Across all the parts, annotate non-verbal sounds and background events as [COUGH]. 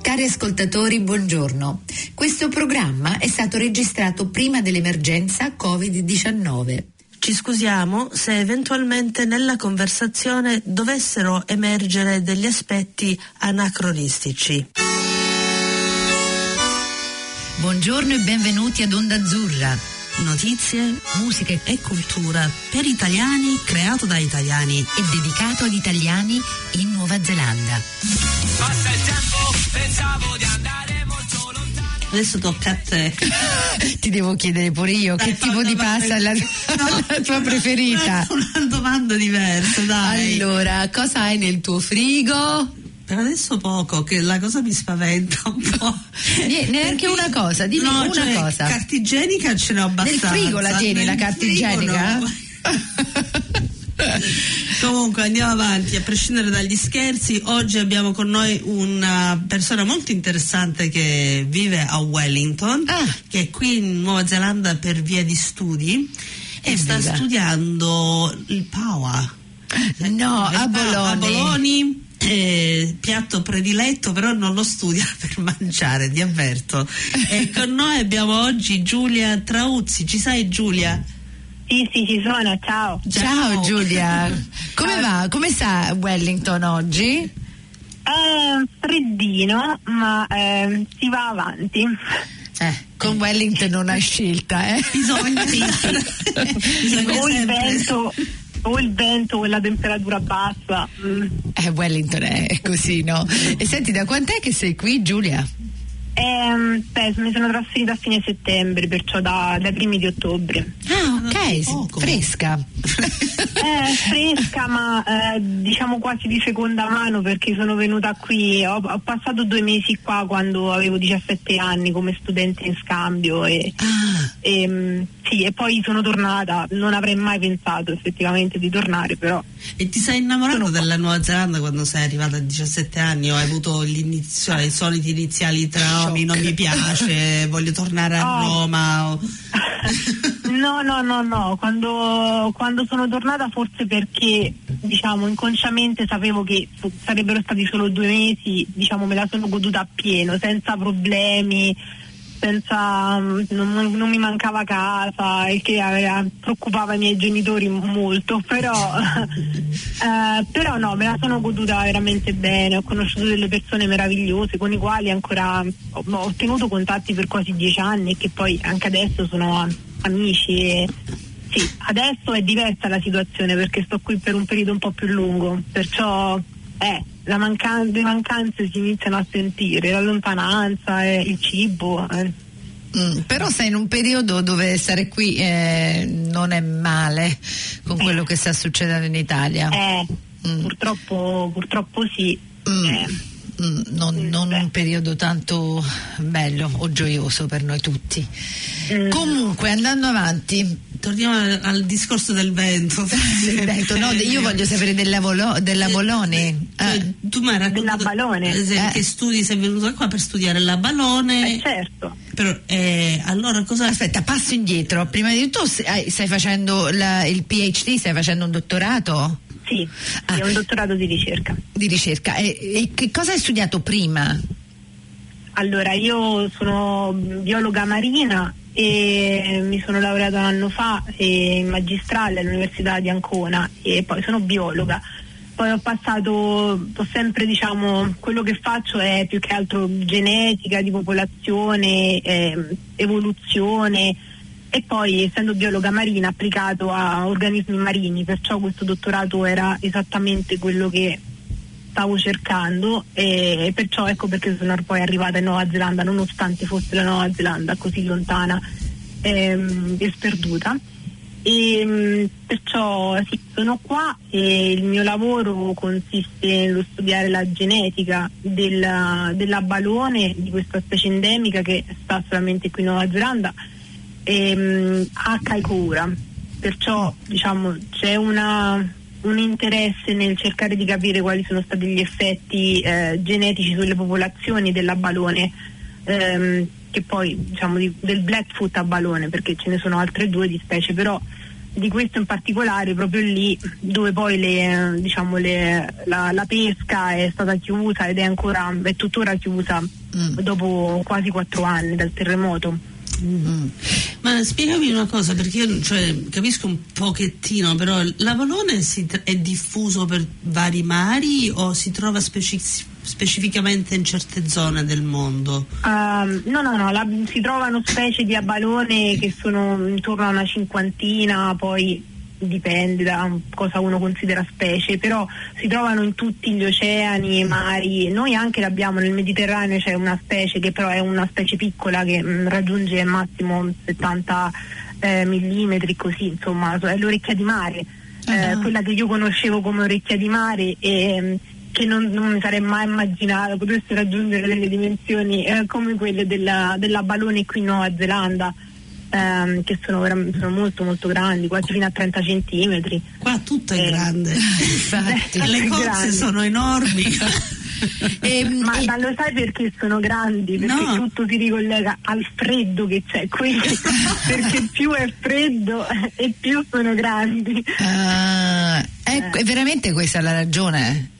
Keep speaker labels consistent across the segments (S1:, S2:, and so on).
S1: Cari ascoltatori, buongiorno. Questo programma è stato registrato prima dell'emergenza Covid-19.
S2: Ci scusiamo se eventualmente nella conversazione dovessero emergere degli aspetti anacronistici.
S1: Buongiorno e benvenuti ad Onda Azzurra.
S2: Notizie, musica e cultura per italiani, creato da italiani
S1: e dedicato agli italiani in Nuova Zelanda.
S3: Passa il tempo, pensavo di andare molto lontano.
S2: Adesso tocca a te. [LAUGHS]
S1: Ti devo chiedere pure io
S2: Dai,
S1: che tipo
S2: una
S1: di pasta è la, [LAUGHS]
S2: No.
S1: la tua preferita. [LAUGHS]
S2: Una domanda diversa, dai.
S1: Allora, cosa hai nel tuo frigo?
S2: Per adesso poco, che la cosa mi spaventa un po'.
S1: Neanche una cosa, dimmi
S2: no,
S1: una
S2: cioè,
S1: cosa.
S2: Carta igienica ce n'ho
S1: Nel
S2: abbastanza.
S1: frigo la tieni
S2: Nel
S1: la carta
S2: frigo
S1: igienica?
S2: no. [LAUGHS] Comunque andiamo avanti, a prescindere dagli scherzi, oggi abbiamo con noi una persona molto interessante che vive a Wellington,
S1: Ah.
S2: che è qui in Nuova Zelanda per via di studi e sta
S1: Evviva.
S2: studiando il PAWA.
S1: No,
S2: Il
S1: a Bologna.
S2: A Bologna, eh, piatto prediletto, però non lo studia [LAUGHS] per mangiare, ti avverto. [LAUGHS] E con noi abbiamo oggi Giulia Trauzzi, ci sai Giulia?
S4: Sì, sì, ci sono, ciao.
S1: Ciao Giulia, [LAUGHS] come va? Come sta Wellington oggi?
S4: Eh, freddino, ma eh, si va avanti.
S1: Eh, con Wellington non hai scelta, eh?
S2: Bisogna, [LAUGHS] Bisogna
S4: o il vento, o il vento o la temperatura bassa. Mm.
S1: Eh, Wellington è così, no? E senti, da quant'è che sei qui, Giulia?
S4: Ehm, beh, mi sono trasferita a fine settembre, perciò da- dai primi di ottobre.
S1: Ah, ok,
S2: poco.
S1: fresca.
S4: Eh, fresca, ma eh, diciamo quasi di seconda mano perché sono venuta qui. Ho, ho passato due mesi qua quando avevo 17 anni come studente in scambio e,
S2: Ah,
S4: e, sì, e poi sono tornata. Non avrei mai pensato effettivamente di tornare, però
S2: e ti sei innamorato della Nuova Zelanda quando sei arrivata a 17 anni o hai avuto l'inizio, i soliti iniziali traumi, non mi piace, [LAUGHS] voglio tornare a
S4: Oh.
S2: Roma? o- [LAUGHS] [LAUGHS]
S4: No, no, no, no, quando, quando sono tornata forse perché diciamo inconsciamente sapevo che sarebbero stati solo due mesi, diciamo me la sono goduta appieno, senza problemi, senza non, non mi mancava casa, il che aveva- preoccupava i miei genitori molto, però, [LAUGHS] eh, però no, me la sono goduta veramente bene, ho conosciuto delle persone meravigliose con i quali ancora ho, ho tenuto contatti per quasi dieci anni e che poi anche adesso sono amici e sì, adesso è diversa la situazione perché sto qui per un periodo un po' più lungo, perciò eh, mancan- le mancanze si iniziano a sentire, la lontananza, eh, il cibo. eh.
S1: Mm, però sei in un periodo dove stare qui eh, non è male con quello che sta succedendo in Italia.
S4: Eh,
S1: Mm.
S4: purtroppo, purtroppo sì.
S1: Mm. Mm, non, non un periodo tanto bello o gioioso per noi tutti.
S4: Mm.
S1: Comunque, andando avanti,
S2: Torniamo al, al discorso del vento. [LAUGHS]
S1: vento, no, io voglio sapere della, Volo- della Bologna.
S2: Cioè,
S1: Eh,
S2: tu mi hai raccontato
S4: Della Balone.
S2: eh, che studi, sei venuta qua per studiare la Balone.
S4: eh, certo.
S2: Però, eh, allora cosa
S1: Aspetta, passo indietro. Prima di tutto, stai facendo la- il PhD, stai facendo un dottorato
S4: Sì,
S1: Ah.
S4: è un dottorato di ricerca.
S1: di ricerca. E, e che cosa hai studiato prima?
S4: Allora, io sono biologa marina e mi sono laureata un anno fa eh, in magistrale all'Università di Ancona e poi sono biologa. Poi ho passato, ho sempre diciamo, quello che faccio è più che altro genetica di popolazione, ehm, evoluzione e poi essendo biologa marina applicato a organismi marini, perciò questo dottorato era esattamente quello che stavo cercando e perciò ecco perché sono poi arrivata in Nuova Zelanda nonostante fosse la Nuova Zelanda così lontana ehm, e sperduta. E mh, perciò sì, sono qua e il mio lavoro consiste nello studiare la genetica della, della balone di questa specie endemica che sta solamente qui in Nuova Zelanda ehm, a Kaikoura perciò diciamo c'è una un interesse nel cercare di capire quali sono stati gli effetti eh, genetici sulle popolazioni della balone, ehm, che poi diciamo di- del Blackfoot a balone, perché ce ne sono altre due di specie, però di questo in particolare proprio lì dove poi le, diciamo, le- la, la pesca è stata chiusa ed è ancora è tuttora chiusa
S1: Mm.
S4: dopo quasi quattro anni dal terremoto.
S1: Mm.
S2: Ma spiegami una cosa, perché io cioè, capisco un pochettino, però l'avalone è diffuso per vari mari o si trova speci- specificamente in certe zone del mondo?
S4: Ehm, no, no, no, la- si trovano specie di abalone che sono intorno a una cinquantina, poi dipende da cosa uno considera specie, però si trovano in tutti gli oceani, mari. Noi anche l'abbiamo nel Mediterraneo, c'è una specie che però è una specie piccola che mm, raggiunge al massimo 70 eh, millimetri, così, insomma, è l'orecchia di mare. Eh,
S1: Ah.
S4: quella che io conoscevo come orecchia di mare e mm, che non, non mi sarei mai immaginato potesse raggiungere delle dimensioni eh, come quelle della, della balone qui in Nuova Zelanda ehm, che sono, sono molto molto grandi quasi fino a 30 centimetri
S2: Qua tutto è
S4: Eh.
S2: grande. [LAUGHS]
S1: Infatti.
S4: Eh,
S2: Le cozze sono enormi. [LAUGHS]
S1: Ehm,
S4: ma, ma lo sai perché sono grandi? Perché
S2: No.
S4: tutto si ricollega al freddo che c'è qui [LAUGHS] perché più è freddo e più sono grandi
S1: Ah, è, è veramente questa la ragione?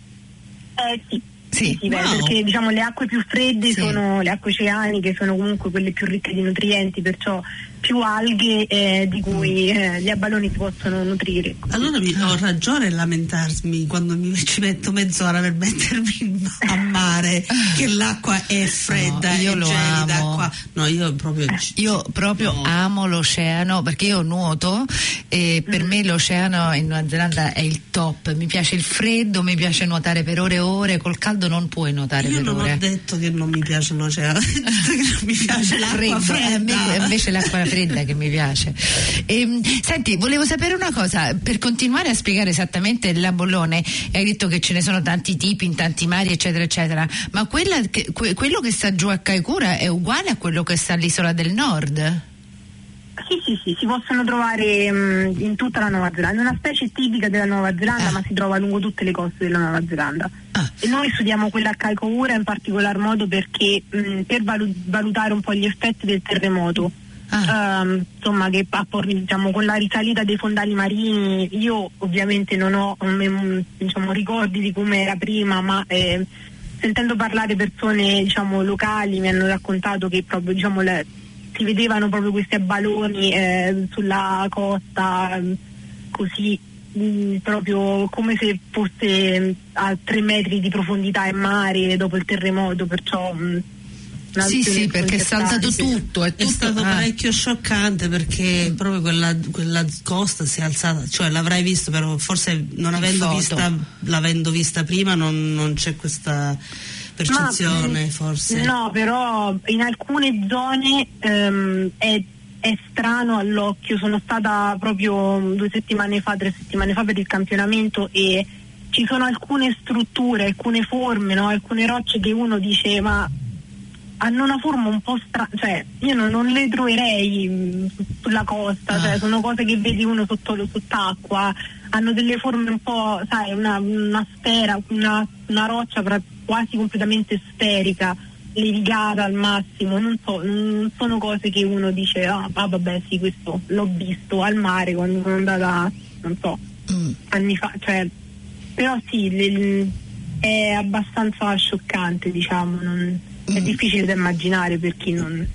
S4: Eh sì.
S1: Sì.
S2: Wow.
S4: perché diciamo le acque più fredde
S1: Sì.
S4: sono le acque oceaniche, sono comunque quelle più ricche di nutrienti, perciò più alghe eh, di cui eh, gli abaloni si possono nutrire.
S2: Allora mi, ho ragione a lamentarmi quando mi, [LAUGHS] ci metto mezz'ora per mettermi a mare che l'acqua è fredda
S1: No, io lo
S2: gelida
S1: amo.
S2: qua. No, io proprio
S1: Io proprio
S2: No.
S1: amo l'oceano perché io nuoto e per me l'oceano in Nuova Zelanda è il top. Mi piace il freddo, mi piace nuotare per ore e ore, col caldo non puoi nuotare
S2: Io
S1: per
S2: non
S1: ore.
S2: ho detto che non mi piace l'oceano, [LAUGHS] ho detto che non mi piace l'acqua
S1: Freddo, eh, a me
S2: fredda.
S1: invece l'acqua fredda che mi piace. Ehm, senti, volevo sapere una cosa, per continuare a spiegare esattamente il bollone, hai detto che ce ne sono tanti tipi in tanti mari, eccetera, eccetera, ma quella che- que- quello che sta giù a Kaikoura è uguale a quello che sta all'isola del nord?
S4: Sì, sì, sì, si possono trovare mh, in tutta la Nuova Zelanda. È una specie tipica della Nuova Zelanda,
S1: Ah.
S4: ma si trova lungo tutte le coste della Nuova Zelanda.
S1: Ah.
S4: E noi studiamo quella a Kaikoura in particolar modo perché mh, per valu- valutare un po' gli effetti del terremoto.
S1: Ah.
S4: Ehm, insomma che diciamo, con la risalita dei fondali marini io ovviamente non ho mm, diciamo, ricordi di come era prima ma eh, sentendo parlare persone diciamo, locali mi hanno raccontato che proprio diciamo, le- si vedevano proprio questi abbaloni eh, sulla costa mm, così mm, proprio come se fosse mm, a tre metri di profondità in mare dopo il terremoto perciò mm, una
S1: Sì, sì, perché è saltato
S4: sconcertante.
S1: tutto. È,
S2: È
S1: tutto
S2: stato
S1: ah.
S2: parecchio scioccante perché proprio quella, quella costa si è alzata, cioè l'avrai visto, però forse non avendo vista, l'avendo vista prima non, non c'è questa percezione
S4: Ma, mm,
S2: forse.
S4: No, però in alcune zone ehm, è, è strano all'occhio. Sono stata proprio due settimane fa, tre settimane fa per il campionamento e ci sono alcune strutture, alcune forme, no? alcune rocce che uno dice ma hanno una forma un po' strana, cioè io non, non le troverei su- sulla costa,
S1: Ah.
S4: cioè, sono cose che vedi uno sotto, sott'acqua, hanno delle forme un po', sai, una, una sfera, una, una roccia pra- quasi completamente sferica, levigata al massimo, non so, non sono cose che uno dice, ah, ah, vabbè sì, questo l'ho visto al mare quando sono andata, non so,
S1: Mm.
S4: anni fa, cioè, però sì, le- è abbastanza scioccante, diciamo, non- è difficile da immaginare per chi non...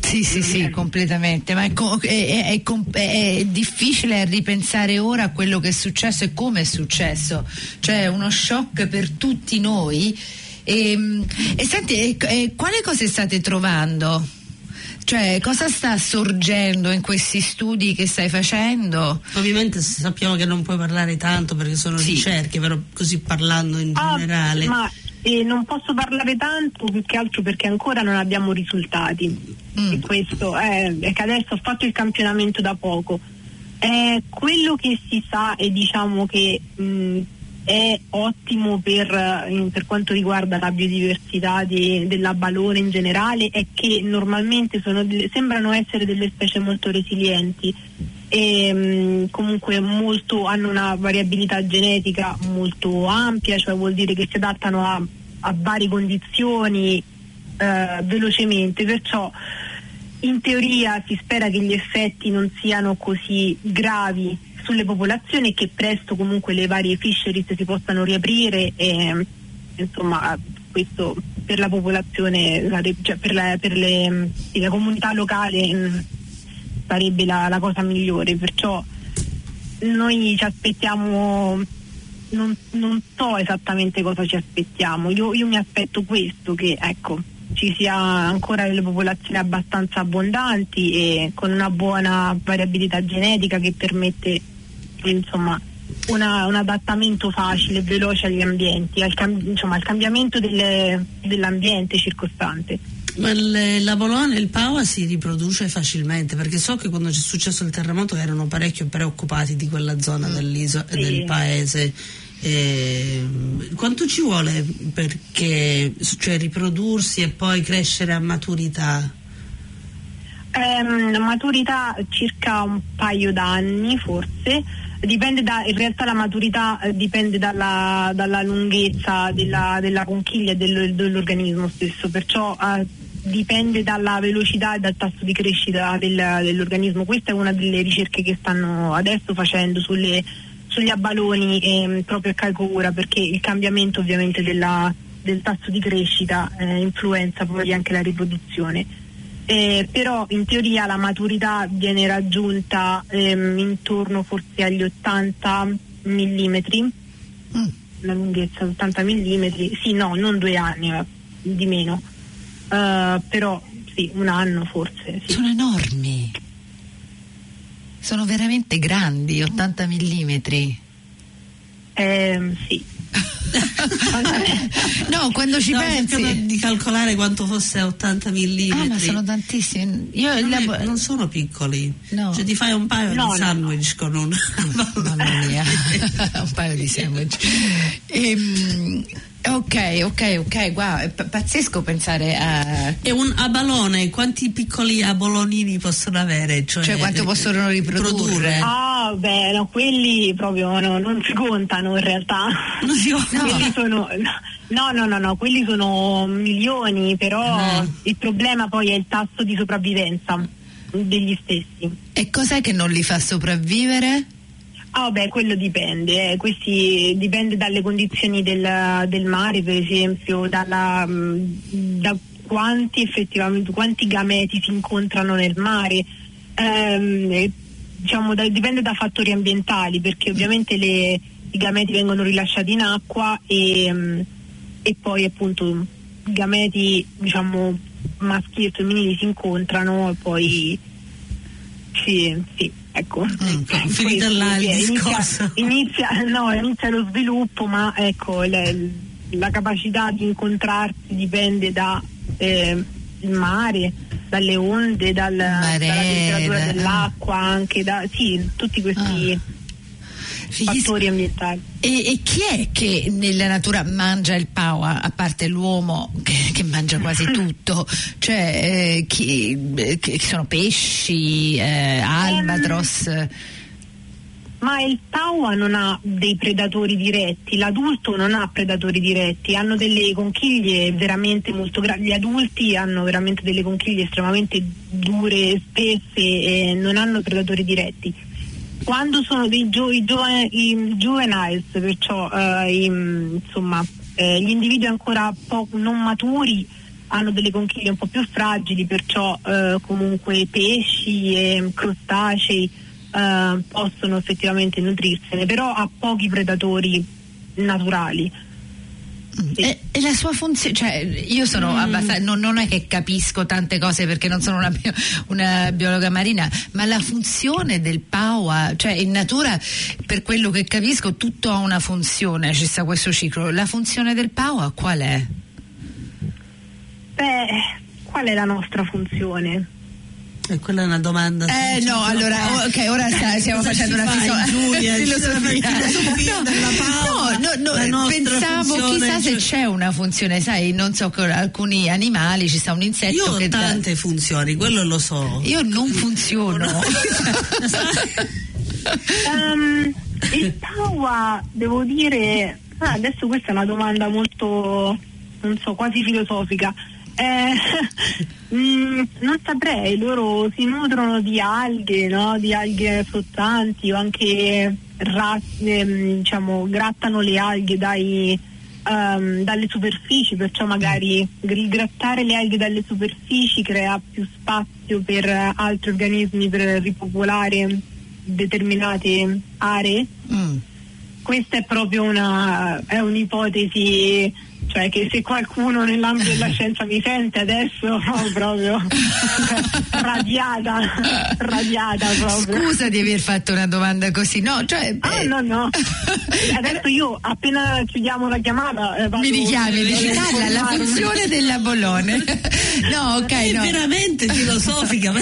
S1: Sì, sì, sì, completamente, ma è, è- è- è difficile ripensare ora a quello che è successo e come è successo, cioè uno shock per tutti noi. E, e senti, e- e quale cose state trovando? Cioè, cosa sta sorgendo in questi studi che stai facendo?
S2: Ovviamente sappiamo che non puoi parlare tanto perché sono
S1: Sì.
S2: ricerche, però così parlando in
S4: Ah,
S2: generale.
S4: ma eh, non posso parlare tanto più che altro perché ancora non abbiamo risultati.
S1: Mm.
S4: E questo è, è che adesso ho fatto il campionamento da poco. Eh, quello che si sa e diciamo che mh, è ottimo per, in- per quanto riguarda la biodiversità di- della balone in generale è che normalmente sono sembrano essere delle specie molto resilienti e mh, comunque molto, hanno una variabilità genetica molto ampia, cioè vuol dire che si adattano a, a varie condizioni eh, velocemente, perciò in teoria si spera che gli effetti non siano così gravi sulle popolazioni e che presto comunque le varie fisheries si possano riaprire e insomma questo per la popolazione, cioè per, la, per le- la comunità locale mh, sarebbe la, la cosa migliore, perciò noi ci aspettiamo, non, non so esattamente cosa ci aspettiamo, io, io mi aspetto questo, che ecco, ci sia ancora delle popolazioni abbastanza abbondanti e con una buona variabilità genetica che permette insomma, una- un adattamento facile e veloce agli ambienti, al, cam- insomma, al cambiamento delle- dell'ambiente circostante.
S2: Le- la Bologna e il Paua si riproduce facilmente perché so che quando c'è successo il terremoto erano parecchio preoccupati di quella zona dell'isola
S4: Sì.
S2: del paese. E, quanto ci vuole perché cioè, riprodursi e poi crescere a maturità?
S4: Ehm, maturità circa un paio d'anni forse, dipende da, in realtà la maturità eh, dipende dalla, dalla lunghezza della, della conchiglia e del- dell'organismo stesso, perciò eh, dipende dalla velocità e dal tasso di crescita del- dell'organismo. Questa è una delle ricerche che stanno adesso facendo sulle- sugli abbaloni ehm, proprio a Caicura perché il cambiamento ovviamente della- del tasso di crescita eh, influenza poi anche la riproduzione. Eh, però in teoria la maturità viene raggiunta ehm, intorno forse agli 80 mm,
S1: Mm.
S4: la lunghezza 80 mm, sì no, non due anni, di meno, Eh, però sì, un anno forse. Sì.
S1: Sono enormi. Sono veramente grandi, 80 millimetri.
S4: Ehm, sì. [LAUGHS]
S1: no, quando ci
S2: No,
S1: pensi.
S2: di calcolare quanto fosse 80 mm.
S1: Ah, ma sono tantissimi. Io
S2: non,
S1: la-
S2: è- non sono piccoli,
S1: No.
S2: cioè ti fai un paio
S4: No,
S2: di sandwich con un
S1: Mamma mia, [LAUGHS] [LAUGHS] un paio di sandwich. Ehm, ok, ok, ok, wow, è p- pazzesco pensare a.
S2: E un abalone, quanti piccoli abolonini possono avere? Cioè,
S1: Cioè, quanto possono riprodurre?
S4: Ah, beh, no, quelli proprio no, non si contano in realtà. [LAUGHS]
S2: Non si
S1: No. [LAUGHS]
S4: Quelli sono, no, no, no, no, quelli sono milioni, però
S2: Ah.
S4: il problema poi è il tasso di sopravvivenza degli stessi.
S1: E cos'è che non li fa sopravvivere?
S4: Ah, vabbè, quello dipende, eh. questi dipende dalle condizioni del, del mare, per esempio, dalla, mh, da quanti effettivamente, quanti gameti si incontrano nel mare. Ehm, diciamo, da- dipende da fattori ambientali, perché ovviamente le- i gameti vengono rilasciati in acqua e, mh, e poi appunto i gameti, diciamo, maschili e femminili si incontrano e poi sì, sì, ecco.
S2: Ecco, finita là il
S4: sì, inizia-
S2: discorso.
S4: Inizia, no, inizia lo sviluppo, ma ecco, le- la capacità di incontrarsi dipende da eh, il mare, dalle onde, dal-
S1: Marea,
S4: dalla temperatura dell'acqua, anche da sì, tutti questi
S1: Fighissimo.
S4: Fattori ambientali.
S1: E, e chi è che nella natura mangia il paua, a parte l'uomo che, che mangia quasi [LAUGHS] tutto? Cioè, eh, chi, eh, chi sono pesci, eh, albatros?
S4: Ma il taua non ha dei predatori diretti, l'adulto non ha predatori diretti, hanno delle conchiglie veramente molto grandi, gli adulti hanno veramente delle conchiglie estremamente dure, spesse e non hanno predatori diretti. Quando sono dei gio- i, giovani- i juveniles, perciò eh, i- insomma, eh, gli individui ancora non maturi hanno delle conchiglie un po' più fragili, perciò eh, comunque pesci e crostacei eh, possono effettivamente nutrirsene, però ha pochi predatori naturali.
S1: E, e la sua funzione, cioè io sono abbastanza, non, non è che capisco tante cose perché non sono una, bio- una biologa marina, ma la funzione del paua, cioè in natura per quello che capisco tutto ha una funzione, ci sta questo ciclo, la funzione del paua qual è?
S4: Beh, qual è la nostra funzione?
S2: E quella è una domanda.
S1: Eh no, allora, ok, ora sta- stiamo
S2: Cosa
S1: facendo una fiso-
S2: Giulia? [LAUGHS]
S1: Filosofia.
S2: filosofie [LAUGHS]
S1: No, no, no,
S2: la
S1: no,
S2: nostra
S1: pensavo chissà se c'è una funzione, sai, non so, con alcuni animali ci sta un insetto
S2: Io ho
S1: che dà-
S2: tante funzioni, quello lo so.
S1: Io non funziono. [LAUGHS]
S4: Ehm, il taua, devo dire, ah, adesso questa è una domanda molto, non so, quasi filosofica. Eh, [LAUGHS] mm, non saprei, loro si nutrono di alghe, no? di alghe flottanti o anche ra- ehm, diciamo, grattano le alghe dai, ehm, dalle superfici, perciò magari il grattare le alghe dalle superfici crea più spazio per altri organismi per ripopolare determinate aree.
S1: Mm.
S4: Questa è proprio una, è un'ipotesi, cioè che se qualcuno nell'ambito della [LAUGHS] scienza mi sente adesso [LAUGHS] oh, proprio [LAUGHS] radiata, radiata proprio.
S1: Scusa di aver fatto una domanda così, no? Cioè,
S4: Ah
S1: eh,
S4: no no, adesso io appena chiudiamo la chiamata eh,
S1: Mi richiami, dici Carla, la funzione della Bolone. No, ok,
S2: È
S1: no.
S2: veramente filosofica.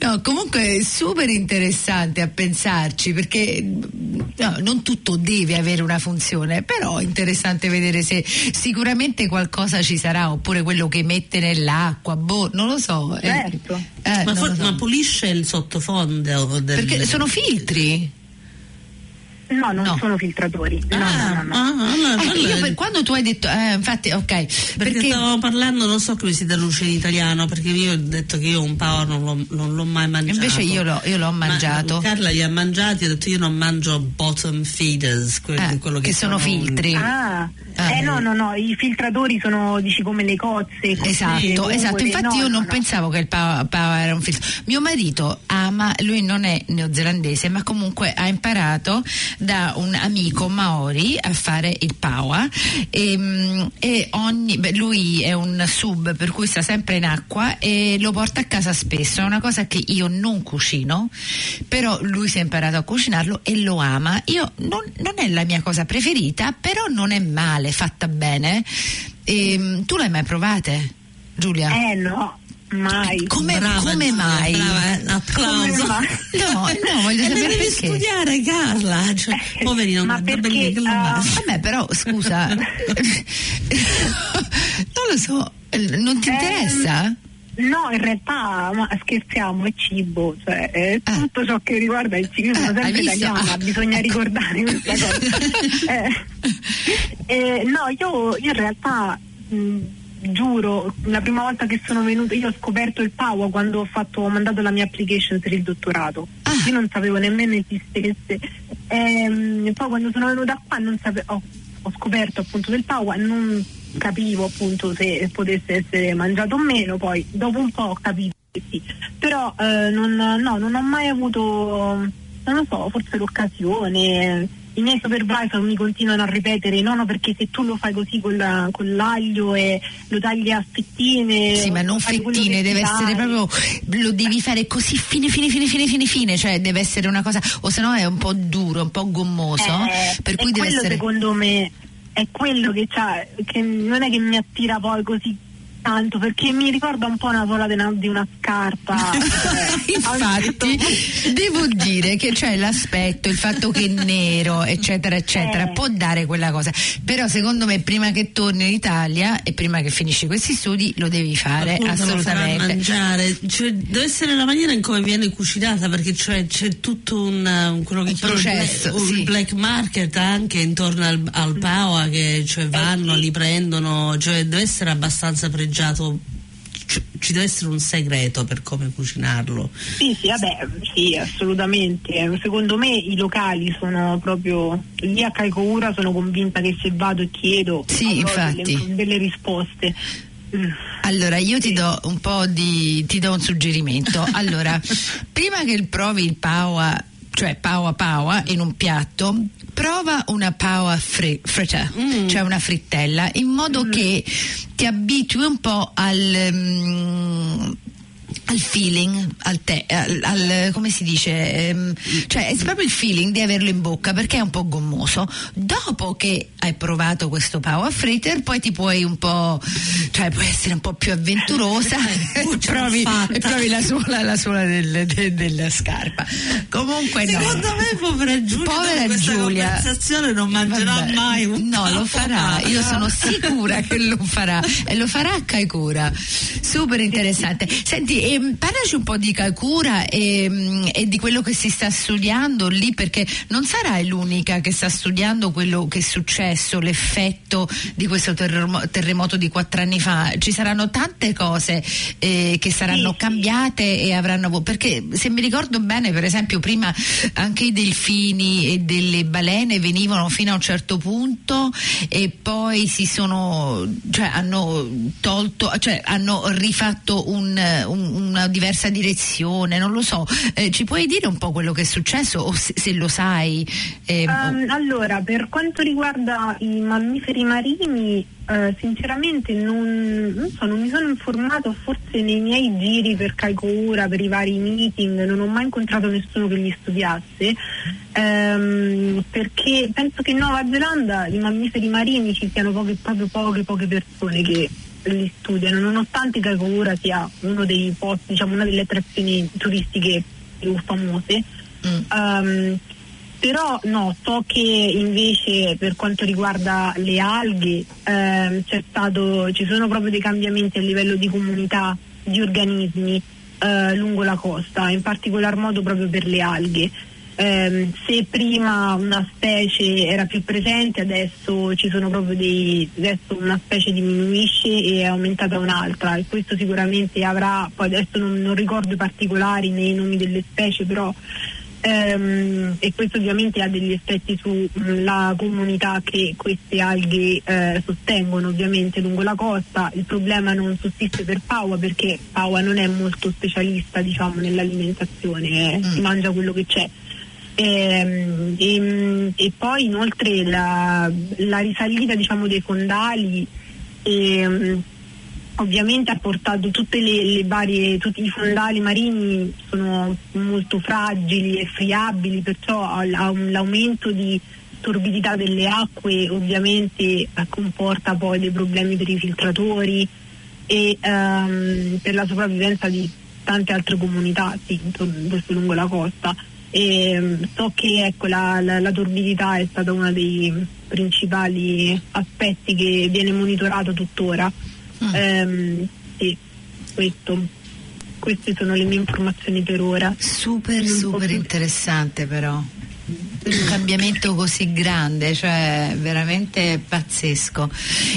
S1: No, comunque è super interessante a pensarci perché no, non tutto deve avere una funzione, però è interessante vedere se sicuramente qualcosa ci sarà oppure quello che mette nell'acqua, boh, non lo so. eh.
S4: Certo.
S1: Eh,
S2: ma,
S1: non
S2: for-
S1: lo so.
S2: ma pulisce il sottofondo del...
S1: Perché sono filtri.
S4: No, non
S1: No.
S4: sono filtratori. No,
S2: Ah,
S4: no, no, no.
S2: ah, allora,
S1: Eh,
S2: allora-
S1: io per- quando tu hai detto, eh, infatti, ok,
S2: perché,
S1: perché
S2: stavamo parlando, non so come si traduce in italiano, perché io ho detto che io un power non l'ho, non l'ho mai mangiato.
S1: Invece io l'ho- io l'ho
S2: Ma,
S1: mangiato.
S2: Carla li ha mangiati, ha detto io non mangio bottom feeders, que-
S1: Eh,
S2: quello
S1: che
S2: che,
S1: sono filtri.
S4: Ah,
S1: Ah,
S4: eh
S1: eh.
S4: no, no, no, i filtratori sono dici come le cozze. cose,
S1: Esatto, esatto. Infatti
S4: no,
S1: io
S4: no,
S1: non
S4: no.
S1: pensavo che il Pava, Pava era un filtro. Mio marito ama, lui non è neozelandese, ma comunque ha imparato da un amico maori a fare il Pawa e, mm, e ogni, beh, lui è un sub per cui sta sempre in acqua e lo porta a casa spesso. È una cosa che io non cucino, però lui si è imparato a cucinarlo e lo ama. Io non, non è la mia cosa preferita, però non è male, fatta bene. Ehm, tu l'hai mai provate, Giulia?
S4: Eh no, mai.
S1: Come,
S2: Brava,
S1: come mai?
S2: brava, eh, applauso.
S4: Come mai?
S1: No, no, voglio
S2: Eh,
S1: sapere
S2: devi
S1: perché.
S2: studiare Carla, cioè,
S4: Eh,
S2: poverino,
S4: ma perché, ah,
S2: mangia.
S1: Vabbè, però scusa, [LAUGHS] non lo so, non ti
S4: Ehm,
S1: interessa?
S4: No, in realtà ma scherziamo, è cibo, cioè è
S1: Ah.
S4: tutto ciò che riguarda il cibo. Sono
S1: Eh, hai
S4: sempre italiana,
S1: Ah.
S4: bisogna
S1: Ecco.
S4: ricordare questa cosa. [LAUGHS] Eh, eh, no, io, io in realtà mh, giuro, la prima volta che sono venuta, io ho scoperto il PAWA quando ho, fatto, ho mandato la mia application per il dottorato.
S1: Ah.
S4: Io non sapevo nemmeno esistesse. Ehm, poi quando sono venuta qua non sapevo, ho, scoperto appunto del PAWA, non capivo appunto se potesse essere mangiato o meno, poi dopo un po' ho capito che sì. Però eh, non, no, non ho mai avuto, non lo so, forse l'occasione. I miei supervisor mi continuano a ripetere no, no, perché se tu lo fai così con, la- con l'aglio e lo tagli a fettine.
S1: Sì, ma non fettine, deve essere proprio, lo devi fare così fine, fine, fine, fine, fine, fine, cioè deve essere una cosa, o se no è un po' duro, un po' gommoso,
S4: Eh,
S1: per cui deve
S4: quello
S1: essere...
S4: secondo me è quello che che non è che mi attira poi così tanto perché mi ricorda un po' una sola di una, di una scarpa. cioè, [LAUGHS]
S1: Infatti, devo dire che c'è l'aspetto, il fatto che è nero, eccetera, eccetera,
S4: Eh.
S1: può dare quella cosa. Però secondo me prima che torni in Italia e prima che finisci questi studi lo devi fare
S2: Appunto,
S1: assolutamente.
S2: mangiare Cioè, deve essere la maniera in come viene cucinata perché cioè, c'è tutto un, quello che
S1: Un processo,
S2: il black,
S1: sì.
S2: black market anche intorno al, al PAOA che cioè, vanno, li prendono cioè deve essere abbastanza pregiato ci, ci deve essere un segreto per come cucinarlo
S4: Sì, sì, vabbè, sì, assolutamente. Secondo me i locali sono proprio lì a Kaikoura sono convinta che se vado e chiedo
S1: Sì.
S4: Delle, delle risposte. Mm.
S1: Allora, io ti do un po' di ti do un suggerimento. Allora, [LAUGHS] prima che provi il paua, cioè paua paua in un piatto, prova una paua fri- fritta, cioè una frittella, in modo che ti abitui un po' al mm, al feeling, al, te, al, al- come si dice, ehm, cioè è proprio il feeling di averlo in bocca perché è un po' gommoso. Dopo che hai provato questo power fritter, poi ti puoi un po', cioè puoi essere un po' più avventurosa [LAUGHS] e provi, e provi la suola, la suola del- de- della scarpa. Comunque no.
S2: secondo me povera Giulia
S1: Povera
S2: questa
S1: Giulia.
S2: conversazione non mangerà
S1: Vabbè,
S2: mai un
S1: no lo farà io sono sicura che lo farà e lo farà a Kaikoura super interessante senti ehm, parlaci un po' di Kakura e, e di quello che si sta studiando lì, perché non sarai l'unica che sta studiando quello che è successo, l'effetto di questo terremo- terremoto di quattro anni fa. Ci saranno tante cose eh, che saranno
S4: Sì, sì.
S1: cambiate e avranno. Perché se mi ricordo bene, per esempio, prima anche i delfini e delle balene venivano fino a un certo punto e poi si sono. cioè hanno tolto, cioè hanno rifatto un- un- una diversa direzione, non lo so. Eh, ci puoi dire un po' quello che è successo o se, se lo sai? Eh,
S4: Ehm, allora, per quanto riguarda i mammiferi marini, eh, sinceramente non, non so, non mi sono informato, forse nei miei giri per Kaikoura, per i vari meeting, non ho mai incontrato nessuno che li studiasse, ehm, perché penso che in Nuova Zelanda i mammiferi marini ci siano poche, proprio poche, poche persone che li studiano, nonostante Kaikoura sia uno dei posti, diciamo una delle attrazioni turistiche più famose.
S1: mm.
S4: Ehm, però no, so che invece per quanto riguarda le alghe ehm, c'è stato, ci sono proprio dei cambiamenti a livello di comunità di organismi eh, lungo la costa, in particolar modo proprio per le alghe. Ehm, se prima una specie era più presente, adesso ci sono proprio dei. adesso una specie diminuisce e è aumentata un'altra e questo sicuramente avrà, poi adesso non, non ricordo i particolari nei nomi delle specie, però Ehm, e questo ovviamente ha degli effetti sulla comunità che queste alghe eh, sostengono ovviamente lungo la costa. Il problema non sussiste per Paua perché Paua non è molto specialista diciamo, nell'alimentazione, eh, si mangia quello che c'è. Ehm, e, e poi inoltre la, la risalita diciamo, dei fondali ehm, ovviamente ha portato le, le varie, tutti i fondali marini sono molto fragili e friabili, perciò l'aumento di torbidità delle acque ovviamente comporta poi dei problemi per i filtratori e ehm, per la sopravvivenza di tante altre comunità sì, lungo la costa. E, ehm, so che ecco, la, la- la torbidità è stato uno dei principali aspetti che viene monitorato tuttora.
S1: Mm.
S4: Ehm, sì, questo. Queste sono le mie informazioni per ora.
S1: Super, super interessante però. Un cambiamento così grande, cioè veramente pazzesco.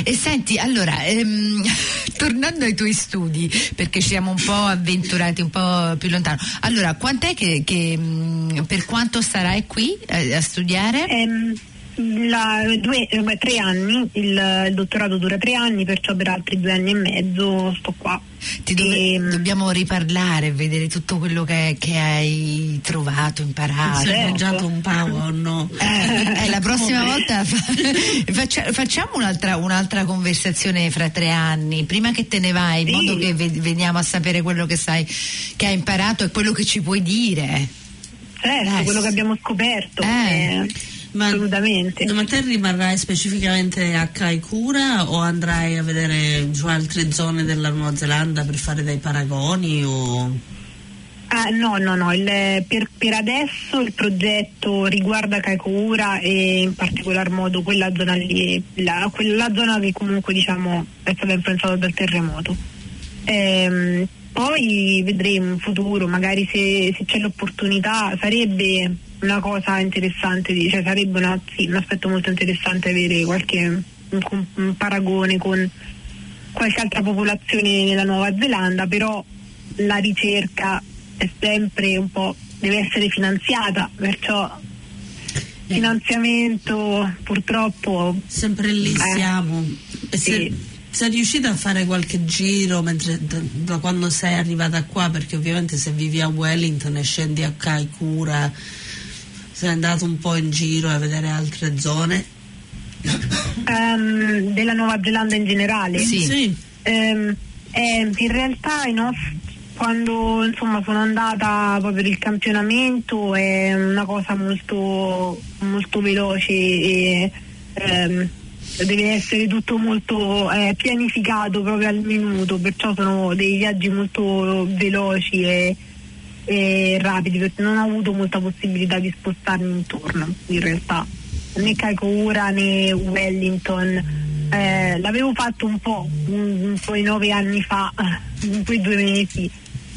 S1: E senti, allora, ehm, [LAUGHS] tornando ai tuoi studi, perché ci siamo un po' avventurati un po' più lontano. Allora, quant'è che, che, mh, per quanto starai qui eh, a studiare?
S4: Ehm, la- due- eh, tre anni, il, il dottorato dura tre anni, perciò per altri due anni e mezzo sto qua.
S1: Ti dove-
S4: ehm,
S1: dobbiamo riparlare, vedere tutto quello che, che hai trovato, imparato.
S4: Certo.
S2: mangiato un pavo o no?
S1: Eh, eh, la prossima
S2: Come?
S1: volta fa- [LAUGHS] faccia- facciamo un'altra, un'altra conversazione fra tre anni, prima che te ne vai, in
S4: Sì.
S1: modo che ve- veniamo a sapere quello che sai, che hai imparato e quello che ci puoi dire.
S4: Certo,
S1: Eh,
S4: quello che abbiamo scoperto.
S1: Eh.
S4: Eh, assolutamente.
S2: Ma te rimarrai specificamente a Kaikoura o andrai a vedere su altre zone della Nuova Zelanda per fare dei paragoni o...
S4: Ah, no, no, no, il- per, per adesso il progetto riguarda Kaikoura e in particolar modo quella zona lì, la, quella zona che comunque diciamo è stata influenzata dal terremoto. Ehm, poi vedremo in futuro, magari se, se c'è l'opportunità, sarebbe una cosa interessante, cioè sarebbe una- sì, un aspetto molto interessante avere qualche un- un paragone con qualche altra popolazione nella Nuova Zelanda, però la ricerca è sempre un po' deve essere finanziata, perciò finanziamento purtroppo
S2: Sempre lì
S4: Eh,
S2: siamo. E se,
S4: sì.
S2: Sei riuscita a fare qualche giro mentre, da, da quando sei arrivata qua? Perché ovviamente se vivi a Wellington e scendi a Kaikoura sei andato un po' in giro a vedere altre zone?
S4: ehm, della Nuova Zelanda in generale.
S1: Sì.
S4: Ehm, eh, in realtà i nostri- quando insomma sono andata poi per il campionamento è una cosa molto, molto veloce e ehm, deve essere tutto molto eh, pianificato proprio al minuto, perciò sono dei viaggi molto veloci e, e rapidi perché non ho avuto molta possibilità di spostarmi intorno in realtà. Né Kaikoura né Wellington. Eh, l'avevo fatto un po', un, po' nove anni fa, [LAUGHS] in quei due mesi,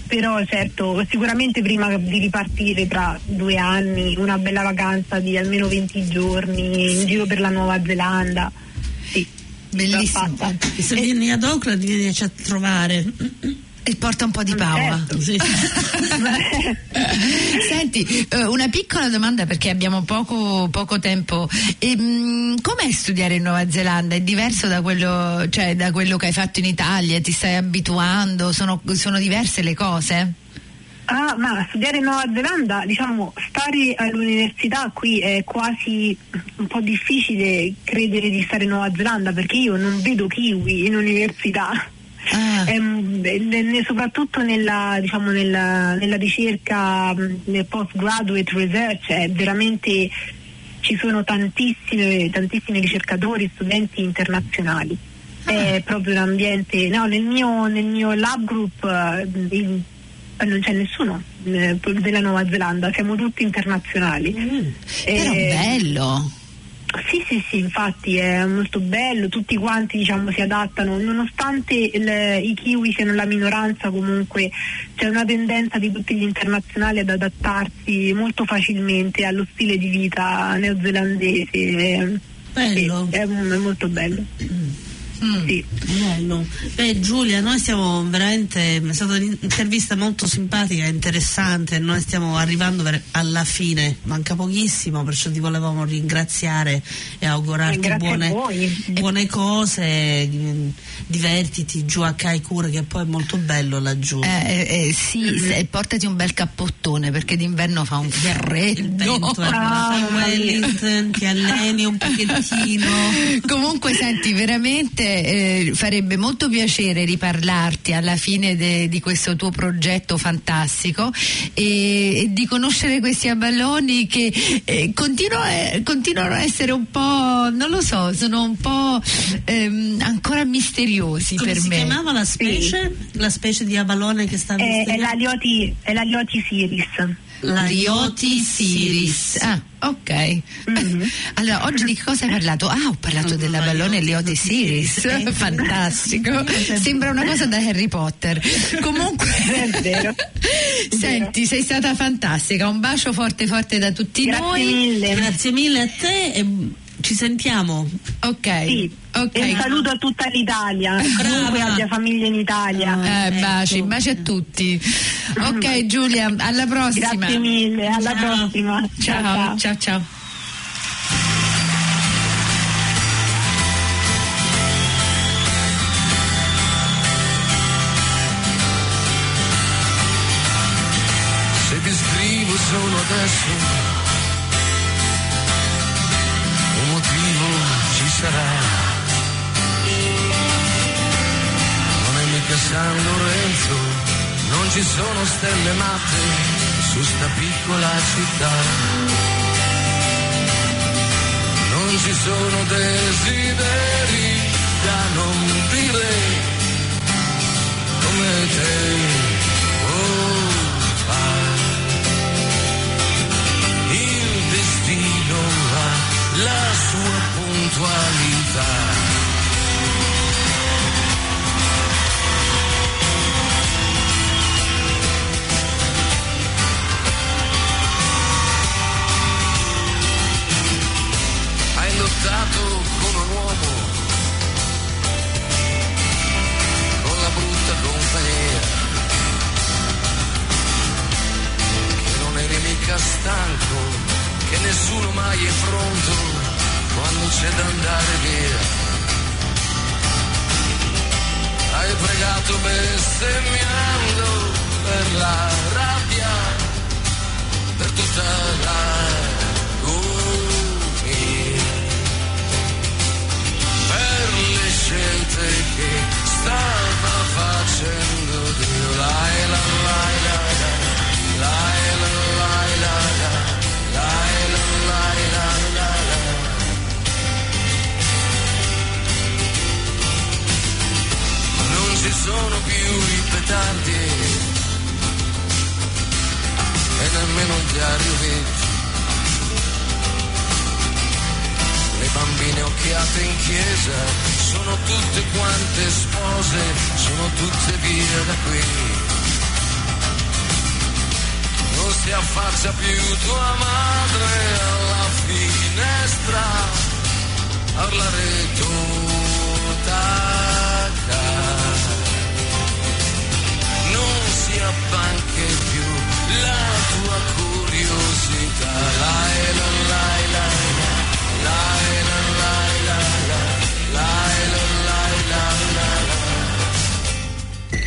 S4: però certo sicuramente prima di ripartire tra due anni una bella vacanza di almeno 20 giorni in giro per la Nuova Zelanda.
S1: Bellissimo.
S2: E se vieni ad Auckland vienici a trovare.
S1: E porta un po' di paura.
S4: Certo.
S2: Sì. [LAUGHS]
S1: Senti, eh, una piccola domanda perché abbiamo poco, poco tempo. Ehm, com'è studiare in Nuova Zelanda? È diverso da quello, cioè, da quello che hai fatto in Italia? Ti stai abituando? Sono, sono diverse le cose?
S4: Ah, ma studiare in Nuova Zelanda, diciamo, stare all'università qui è quasi un po' difficile credere di stare in Nuova Zelanda perché io non vedo kiwi in università.
S1: Ah.
S4: Ehm, e soprattutto nella, diciamo, nella, nella ricerca, nel postgraduate research, è veramente ci sono tantissime, tantissimi ricercatori, studenti internazionali. È proprio un ambiente, no, nel mio, nel mio lab group eh, il- non c'è nessuno eh, della Nuova Zelanda, siamo tutti internazionali.
S1: Però
S4: Eh,
S1: bello.
S4: sì, sì, sì, infatti è molto bello, tutti quanti diciamo, si adattano, nonostante il- i kiwi siano la minoranza comunque c'è una tendenza di tutti gli internazionali ad adattarsi molto facilmente allo stile di vita neozelandese. eh,
S2: Bello.
S4: sì, è, è molto bello.
S1: Mm.
S4: Sì.
S2: Bello. Beh Giulia, noi stiamo veramente, è stata un'intervista molto simpatica e interessante, noi stiamo arrivando alla fine, manca pochissimo, perciò ti volevamo ringraziare e augurarti buone, [LAUGHS] buone cose, mm, divertiti giù a Kaikoura che poi è molto bello laggiù.
S1: Eh, eh, sì, se- portati un bel cappottone perché d'inverno fa un
S2: Il
S1: freddo.
S2: vento è arrivato a Wellington, ti alleni un pochettino.
S1: Comunque, senti, veramente eh, farebbe molto piacere riparlarti alla fine de- di questo tuo progetto fantastico e, e di conoscere questi abballoni che eh, continuo- eh, continuano a essere un po', non lo so, sono un po' ehm, ancora misteriosi
S2: Come
S1: per
S2: si
S1: me.
S2: chiamava la specie? La specie di abalone che sta
S4: È, è la Lioti, è la Lioti Siris.
S2: La
S1: Lioti Siris. Ah, ok.
S4: Mhm. [LAUGHS]
S1: Allora, oggi di che cosa hai parlato? Ah, ho parlato della ballone Lioti Siris. [LAUGHS] Fantastico. Sembra una cosa da Harry Potter. [LAUGHS] Comunque,
S4: È vero.
S1: senti, sei stata fantastica. Un bacio forte forte da tutti
S4: Grazie
S1: noi.
S4: mille.
S2: Grazie mille a te e ci sentiamo.
S1: Ok.
S4: Sì.
S1: ok.
S4: E un saluto a tutta l'Italia, chiunque abbia famiglia in Italia.
S1: Eh, baci,
S2: Ecco.
S1: baci a tutti. Ok, Giulia, alla prossima.
S4: Grazie mille, alla
S2: Ciao.
S4: prossima.
S1: Ciao, ciao, ciao.
S3: Se sono stelle matte su sta piccola città. Non ci sono desideri da non dire come te. Oh, fa. Il destino ha la sua puntualità. chiesa, sono tutte quante spose, sono tutte via da qui. Non si affaccia più tua madre alla finestra, parlare tutta Non si appanche più la tua curiosità, la era la